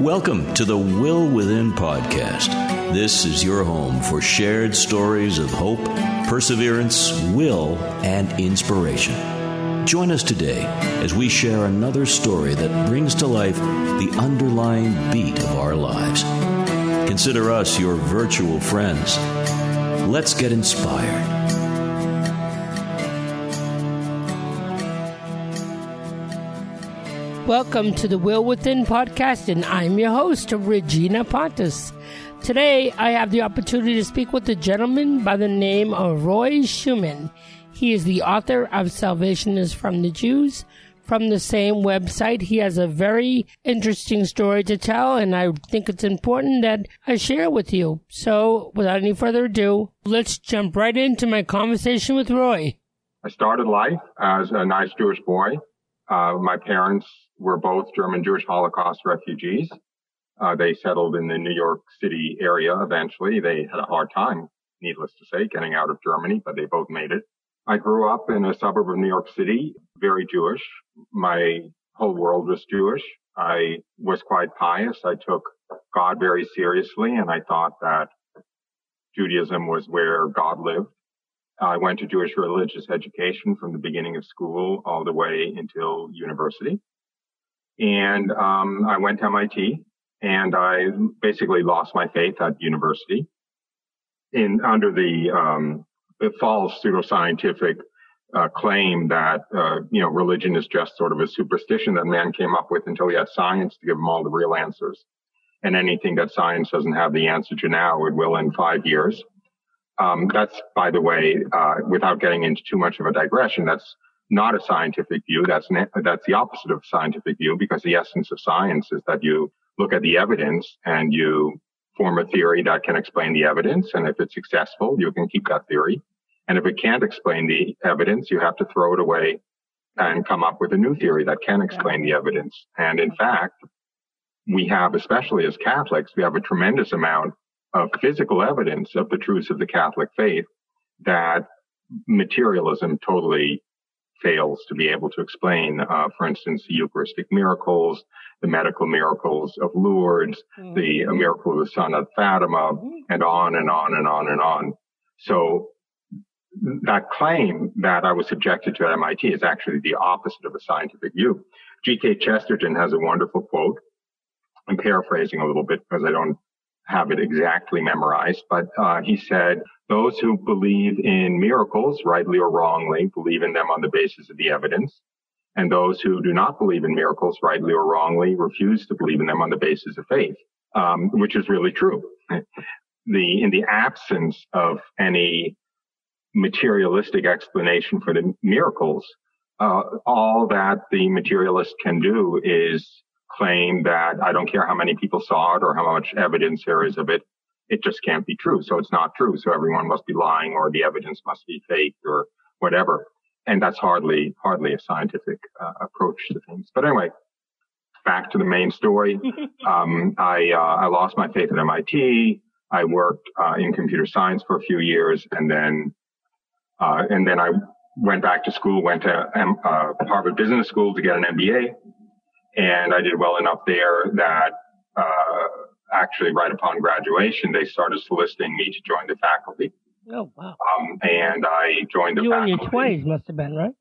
Welcome to the Will Within podcast. This is your home for shared stories of hope, perseverance, will, and inspiration. Join us today as we share another story that brings to life the underlying beat of our lives. Consider us your virtual friends. Let's get inspired. Welcome to the Will Within podcast, and I'm your host, Regina Pontus. Today, I have the opportunity to speak with a gentleman by the name of Roy Schoeman. He is the author of Salvation is from the Jews. From the same website, he has a very interesting story to tell, and I think it's important that I share it with you. So, without any further ado, let's jump right into my conversation with Roy. I started life as a nice Jewish boy. Uh, my parents were both German Jewish Holocaust refugees. Uh, they settled in the New York City area eventually. They had a hard time, needless to say, getting out of Germany, but they both made it. I grew up in a suburb of New York City, very Jewish. My whole world was Jewish. I was quite pious. I took God very seriously and I thought that Judaism was where God lived. I went to Jewish religious education from the beginning of school all the way until university. And um, I went to MIT and I basically lost my faith at university in under the, um, false pseudoscientific uh, claim that uh, you know religion is just sort of a superstition that man came up with until he had science to give him all the real answers, and anything that science doesn't have the answer to now, it will in five years. Um, that's, by the way, uh, without getting into too much of a digression, that's not a scientific view. That's that's the opposite of scientific view because the essence of science is that you look at the evidence and you form a theory that can explain the evidence. And if it's successful, you can keep that theory. And if it can't explain the evidence, you have to throw it away and come up with a new theory that can explain the evidence. And in fact, we have, especially as Catholics, we have a tremendous amount of physical evidence of the truths of the Catholic faith that materialism totally fails to be able to explain, uh, for instance, the Eucharistic miracles, the medical miracles of Lourdes, mm-hmm. the uh, miracle of the sun of Fatima, mm-hmm. and on and on and on and on. So that claim that I was subjected to at MIT is actually the opposite of a scientific view. G.K. Chesterton has a wonderful quote. I'm paraphrasing a little bit because I don't have it exactly memorized, but uh, he said, those who believe in miracles, rightly or wrongly, believe in them on the basis of the evidence. And those who do not believe in miracles, rightly or wrongly, refuse to believe in them on the basis of faith, um, which is really true. The, in the absence of any materialistic explanation for the miracles, uh, all that the materialist can do is claim that I don't care how many people saw it or how much evidence there is of it. It just can't be true. So it's not true. So everyone must be lying or the evidence must be fake or whatever. And that's hardly, hardly a scientific uh, approach to things. But anyway, back to the main story. um, I, uh, I lost my faith at MIT. I worked uh, in computer science for a few years and then, uh, and then I went back to school, went to um, Harvard Business School to get an MBA And I did well enough there that, uh, actually right upon graduation, they started soliciting me to join the faculty. Oh, wow. Um, and I joined the You were in faculty. your twenties, must have been right.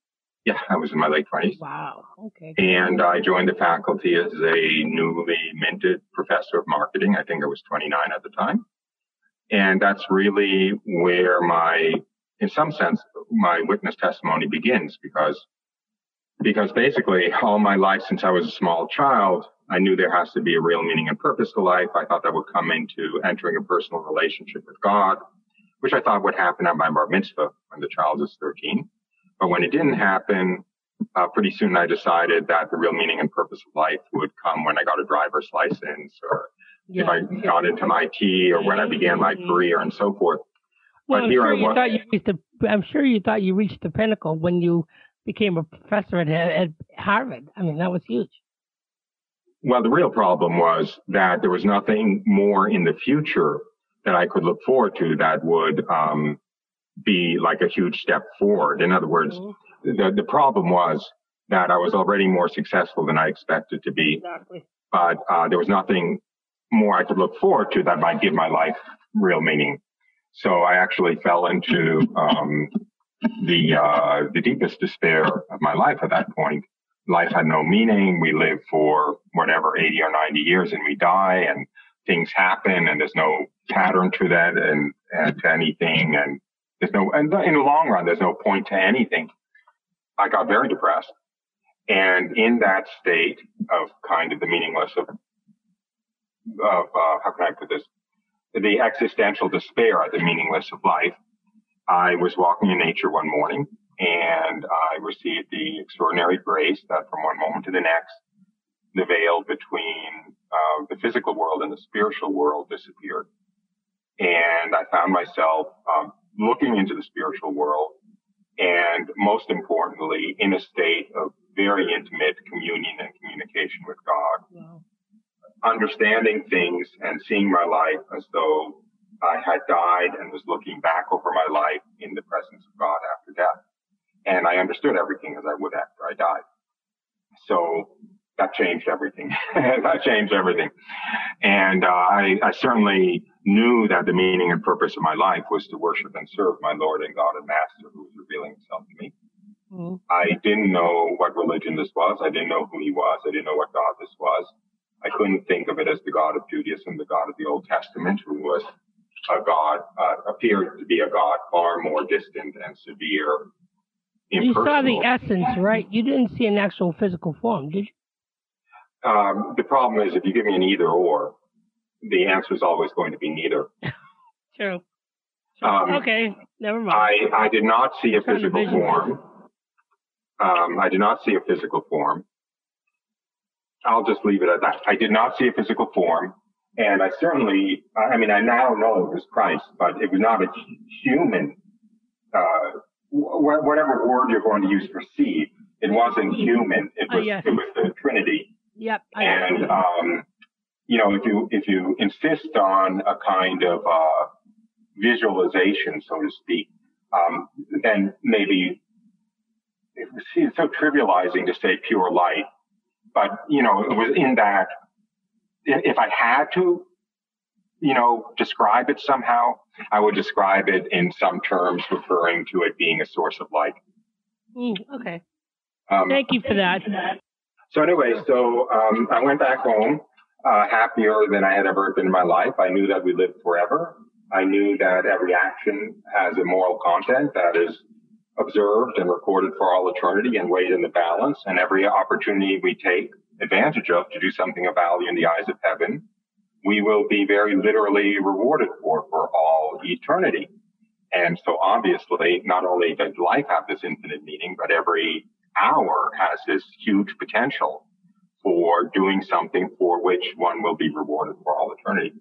Yeah, I was in my late twenties. Wow. Okay. And I joined the faculty as a newly minted professor of marketing. I think I was 29 at the time. And that's really where my, in some sense, my witness testimony begins because, because basically all my life since I was a small child, I knew there has to be a real meaning and purpose to life. I thought that would come into entering a personal relationship with God, which I thought would happen at my bar mitzvah when the child is 13. But when it didn't happen, uh, pretty soon I decided that the real meaning and purpose of life would come when I got a driver's license or if I got into IT or when I began my career and so forth. Well, but I'm here sure I you was- thought you reached the. I'm sure you thought you reached the pinnacle when you became a professor at, at Harvard. I mean, that was huge. Well, the real problem was that there was nothing more in the future that I could look forward to that would um, be like a huge step forward. In other words, Mhm. the, the problem was that I was already more successful than I expected to be, Exactly. but uh, there was nothing more I could look forward to that might give my life real meaning. So I actually fell into um, the uh, the deepest despair of my life at that point. Life had no meaning. We live for whatever 80 or 90 years and we die and things happen and there's no pattern to that and, and to anything. And there's no, and in the long run, there's no point to anything. I got very depressed. And in that state of kind of the meaningless of, of, uh, how can I put this? The existential despair the meaningless of life. I was walking in nature one morning and I received the extraordinary grace that from one moment to the next, the veil between uh, the physical world and the spiritual world disappeared. And I found myself um, looking into the spiritual world and most importantly, in a state of very intimate communion and communication with God, Wow. understanding things and seeing my life as though I had died and was looking back over my life in the presence of God after death. And I understood everything as I would after I died. So that changed everything. that changed everything. And uh, I, I certainly knew that the meaning and purpose of my life was to worship and serve my Lord and God and Master who was revealing himself to me. Mhm. I didn't know what religion this was. I didn't know who he was. I didn't know what God this was. I couldn't think of it as the God of Judaism, the God of the Old Testament, who was a God, uh, appeared to be a God far more distant and severe. You saw the essence, right? You didn't see an actual physical form, did you? Um, the problem is if you give me an either or, the answer is always going to be neither. True. Um, okay, never mind. I, I did not see a physical form. Um, I did not see a physical form. I'll just leave it at that. I did not see a physical form. And I certainly, I I mean, I now know it was Christ, but it was not a human, uh, wh- whatever word you're going to use for see, it wasn't human. It Oh, was, yes. it was the Trinity. yep. I And, um, you know, if you, if you insist on a kind of, uh, visualization, so to speak, um, then maybe it's so trivializing to say pure light, but you know, it was in that if I had to, you know, describe it somehow, I would describe it in some terms referring to it being a source of light. Mm, okay. Um, Thank you for that. so anyway, so um, I went back home uh, happier than I had ever been in my life. I knew that we lived forever. I knew that every action has a moral content that is observed and recorded for all eternity and weighed in the balance. And every opportunity we take advantage of to do something of value in the eyes of heaven, we will be very literally rewarded for for all eternity. And so obviously, not only does life have this infinite meaning, but every hour has this huge potential for doing something for which one will be rewarded for all eternity.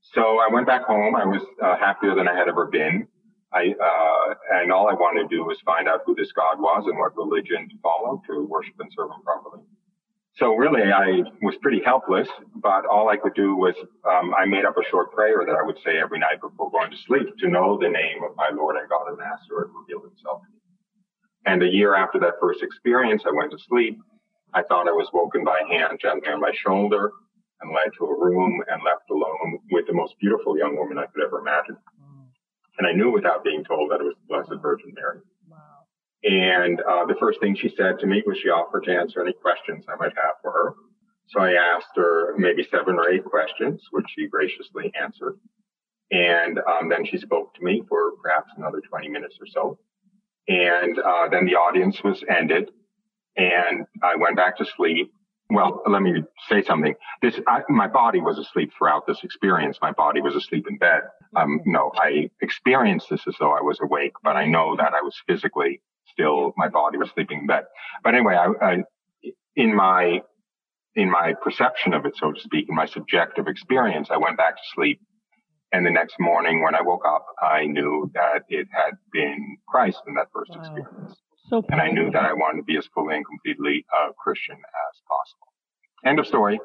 So I went back home. I was uh, happier than I had ever been. I, uh, and all I wanted to do was find out who this God was and what religion to follow to worship and serve him properly. So really, I was pretty helpless, but all I could do was, um, I made up a short prayer that I would say every night before going to sleep to know the name of my Lord and God and Master and reveal himself to me. And a year after that first experience, I went to sleep. I thought I was woken by a hand gently on my shoulder and led to a room and left alone with the most beautiful young woman I could ever imagine. And I knew without being told that it was the Blessed Virgin Mary. And uh, the first thing she said to me was she offered to answer any questions I might have for her. So I asked her maybe seven or eight questions, which she graciously answered. And um, then she spoke to me for perhaps another 20 minutes or so. And uh, then the audience was ended, and I went back to sleep. Well, let me say something. This, I, my body was asleep throughout this experience. My body was asleep in bed. Um, no, I experienced this as though I was awake, but I know that I was physically still, my body was sleeping in bed. But anyway, I, I in my in my perception of it, so to speak, in my subjective experience, I went back to sleep. And the next morning when I woke up, I knew that it had been Christ in that first wow. experience. So and I knew that I wanted to be as fully and completely a Christian as possible. End of story.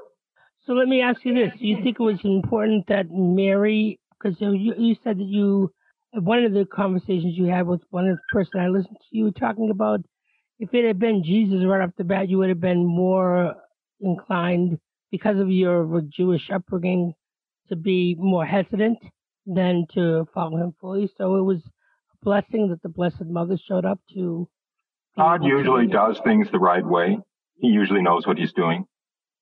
So let me ask you this. Do you think it was important that Mary, because you, you said that you, one of the conversations you had with one of the person I listened to you talking about, if it had been Jesus right off the bat, you would have been more inclined because of your Jewish upbringing to be more hesitant than to follow him fully. So it was a blessing that the Blessed Mother showed up to. God usually does things the right way. He usually knows what he's doing.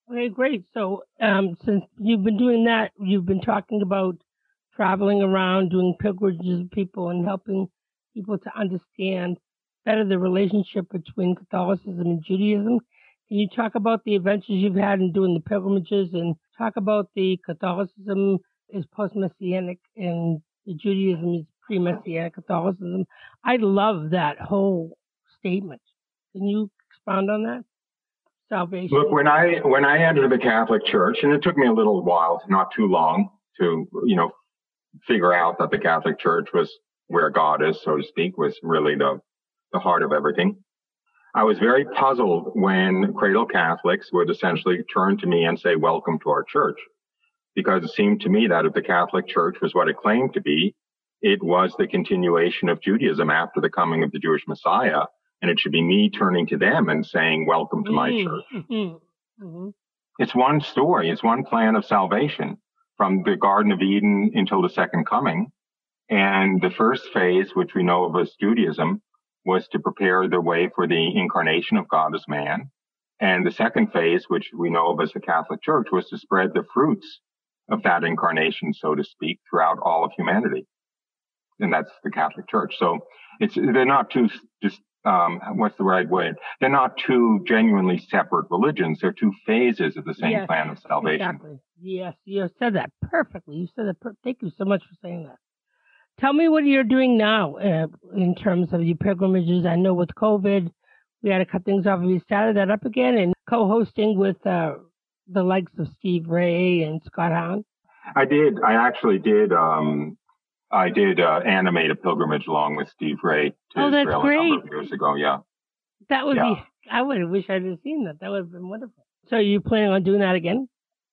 Okay, great. So um, since you've been doing that, you've been talking about traveling around, doing pilgrimages with people, and helping people to understand better the relationship between Catholicism and Judaism. Can you talk about the adventures you've had in doing the pilgrimages and talk about the Catholicism is post-Messianic and the Judaism is pre-Messianic Catholicism? I love that whole statement. Can you expound on that? Salvation. Look, when I when I entered the Catholic Church, and it took me a little while, not too long, to you know figure out that the Catholic Church was where God is, so to speak, was really the the heart of everything. I was very puzzled when cradle Catholics would essentially turn to me and say, welcome to our church. Because it seemed to me that if the Catholic Church was what it claimed to be, it was the continuation of Judaism after the coming of the Jewish Messiah. And it should be me turning to them and saying, welcome to my mm-hmm. church. Mm-hmm. It's one story. It's one plan of salvation from the Garden of Eden until the second coming. And the first phase, which we know of as Judaism, was to prepare the way for the incarnation of God as man. And the second phase, which we know of as the Catholic Church, was to spread the fruits of that incarnation, so to speak, throughout all of humanity. And that's the Catholic Church. So it's, they're not two, just, um, what's the right word? They're not two genuinely separate religions. They're two phases of the same yes, plan of salvation. Exactly. Yes, you said that perfectly. You said that. Per- Thank you so much for saying that. Tell me what you're doing now uh, in terms of your pilgrimages. I know with COVID, we had to cut things off. We started that up again and co-hosting with uh, the likes of Steve Ray and Scott Hahn. I did. I actually did. Um, I did uh, animate a pilgrimage along with Steve Ray to oh, that's Israel great. a number of years ago. Yeah. That would yeah. be. I would have wished I'd have seen that. That would have been wonderful. So, are you planning on doing that again?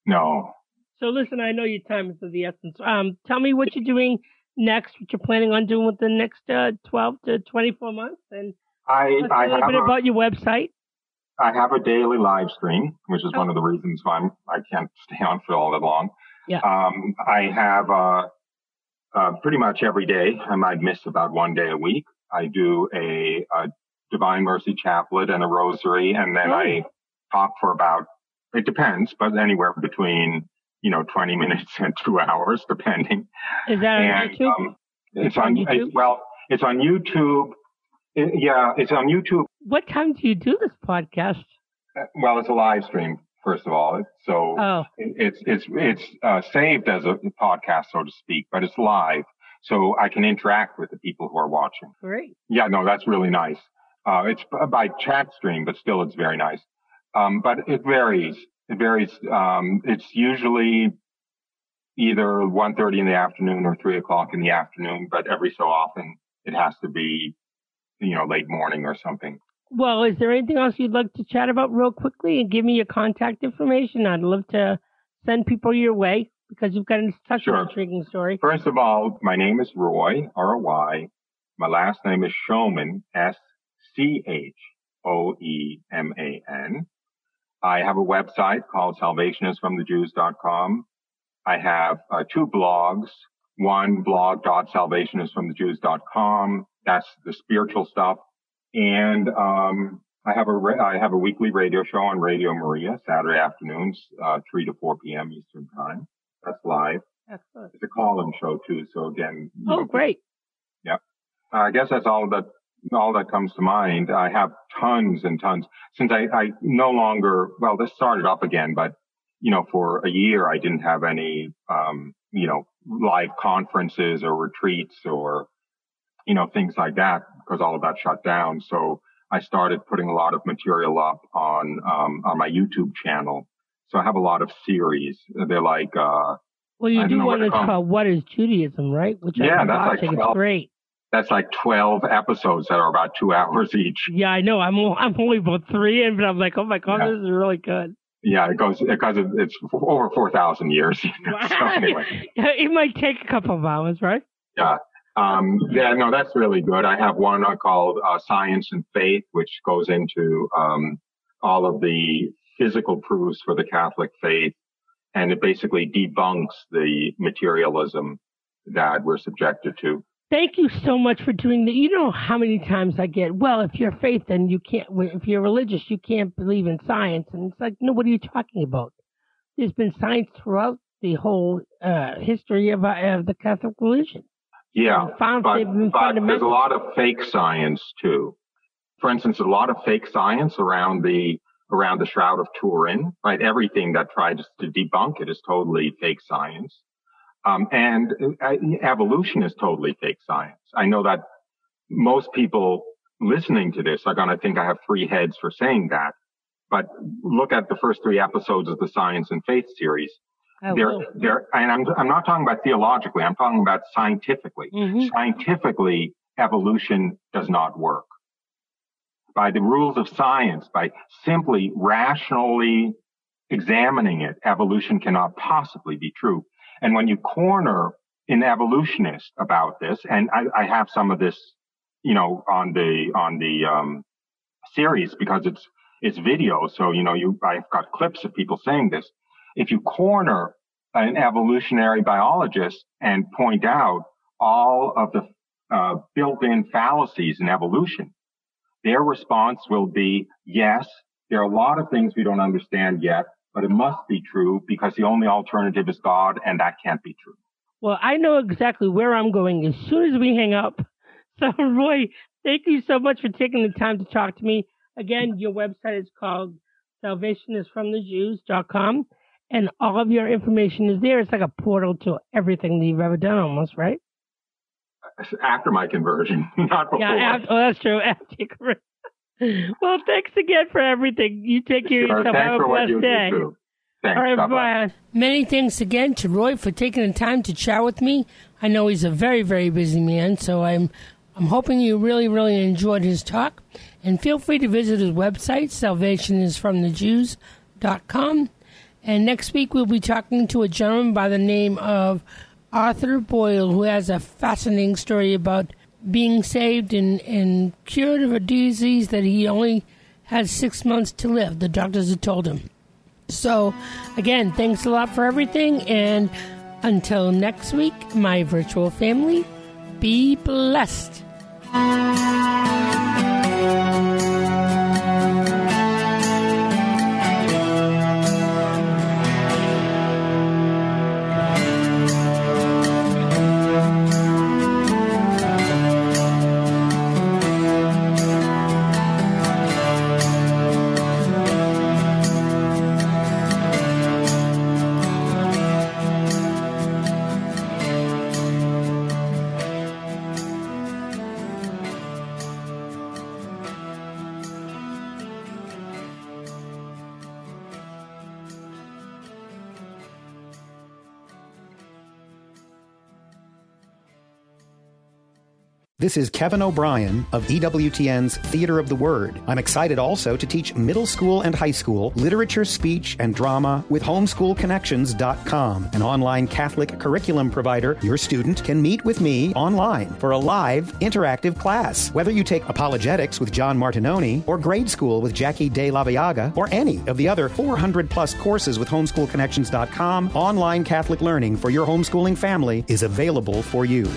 No. So, listen. I know your time is of the essence. Um, tell me what you're doing next, what you're planning on doing with the next uh, 12 to 24 months? And I, I a little bit a, about your website. I have a daily live stream, which is oh. one of the reasons why I'm, I can't stay on for all that long. Yeah. Um, I have uh, uh, pretty much every day. I might miss about one day a week. I do a, a Divine Mercy Chaplet and a Rosary, and then. I talk for about. It depends, but anywhere between you know, 20 minutes and two hours, depending. Is that on YouTube? Um, it's, on, YouTube? It, well, it's on YouTube. It, yeah, it's on YouTube. What time do you do this podcast? Uh, well, it's a live stream, first of all. So oh. it's, it's, it's uh, saved as a podcast, so to speak, but it's live. So I can interact with the people who are watching. Great. Yeah, no, that's really nice. Uh, it's by chat stream, but still it's very nice. Um, but it varies. It varies. Um, it's usually either 1.30 in the afternoon or 3 o'clock in the afternoon, but every so often it has to be, you know, late morning or something. Well, is there anything else you'd like to chat about real quickly and give me your contact information? I'd love to send people your way because you've got such sure. an intriguing story. First of all, my name is Roy, R-O-Y. My last name is Schoeman, S-C-H-O-E-M-A-N. I have a website called salvationisfromthejews.com. I have uh, two blogs. One blog.salvationisfromthejews.com. That's the spiritual stuff. And, um, I have a ra- I have a weekly radio show on Radio Maria Saturday afternoons, uh, 3 to 4 p.m. Eastern time. That's live. Good. It's a call-in show too. So again, Oh, know, great. I guess that's all that all that comes to mind. I have tons and tons since I, I no longer well, this started up again, but you know, for a year I didn't have any um, you know, live conferences or retreats or you know, things like that because all of that shut down. So I started putting a lot of material up on um, on my YouTube channel. So I have a lot of series. They're like uh Well, you do one to that's call- called "What Is Judaism," right? Which Yeah, that's like watching. it's 12. great. that's like 12 episodes that are about two hours each. Yeah, I know. I'm I'm only about three in, but I'm like, oh my god, Yeah. this is really good. Yeah, it goes because it, it's over four thousand years. so anyway, it might take a couple of hours, right? yeah, um, yeah, no, that's really good. I have one called uh, Science and Faith, which goes into um, all of the physical proofs for the Catholic faith, and it basically debunks the materialism that we're subjected to. Thank you so much for doing that. You know how many times I get, well, if you're faith, then you can't, if you're religious, you can't believe in science. And it's like, no, what are you talking about? There's been science throughout the whole uh, history of, uh, of the Catholic religion. Yeah, found but, but there's a lot of fake science too. For instance, a lot of fake science around the around the Shroud of Turin, right? Everything that tries to debunk it is totally fake science. Um, and uh, evolution is totally fake science. I know that most people listening to this are going to think I have three heads for saying that. But look at the first three episodes of the Science and Faith series. They're, they're, and I'm, I'm not talking about theologically. I'm talking about scientifically Mhm. scientifically, evolution does not work. By the rules of science, by simply rationally examining it, evolution cannot possibly be true. And when you corner an evolutionist about this, and I, I have some of this, you know, on the, on the, um, series because it's, it's video. So, you know, you, I've got clips of people saying this. If you corner an evolutionary biologist and point out all of the uh, built-in fallacies in evolution, their response will be, yes, there are a lot of things we don't understand yet, but it must be true because the only alternative is God and that can't be true. Well, I know exactly where I'm going as soon as we hang up. So, Roy, thank you so much for taking the time to talk to me. Again, your website is called salvationisfromthejews.com, and all of your information is there. It's like a portal to everything that you've ever done, almost, right? After my conversion, not before. Yeah, after, oh, that's true. After you correct. well, thanks again for everything. You take care Sure, of yourself. Thanks Have for a what blessed you day. do. Thanks. All right, Bye-bye. bye. Many thanks again to Roy for taking the time to chat with me. I know he's a very, very busy man, so I'm I'm hoping you really, really enjoyed his talk. And feel free to visit his website, salvationisfromthejews.com. And next week we'll be talking to a gentleman by the name of Arthur Boyle, who has a fascinating story about being saved and, and cured of a disease that he only had six months to live. The doctors had told him. So, again, thanks a lot for everything. And until next week, my virtual family, be blessed. This is Kevin O'Brien of EWTN's Theater of the Word. I'm excited also to teach middle school and high school literature, speech, and drama with homeschoolconnections.com, an online Catholic curriculum provider. Your student can meet with me online for a live, interactive class. Whether you take apologetics with John Martignoni, or grade school with Jackie De La Laviaga, or any of the other 400 plus courses with homeschoolconnections.com, online Catholic learning for your homeschooling family is available for you.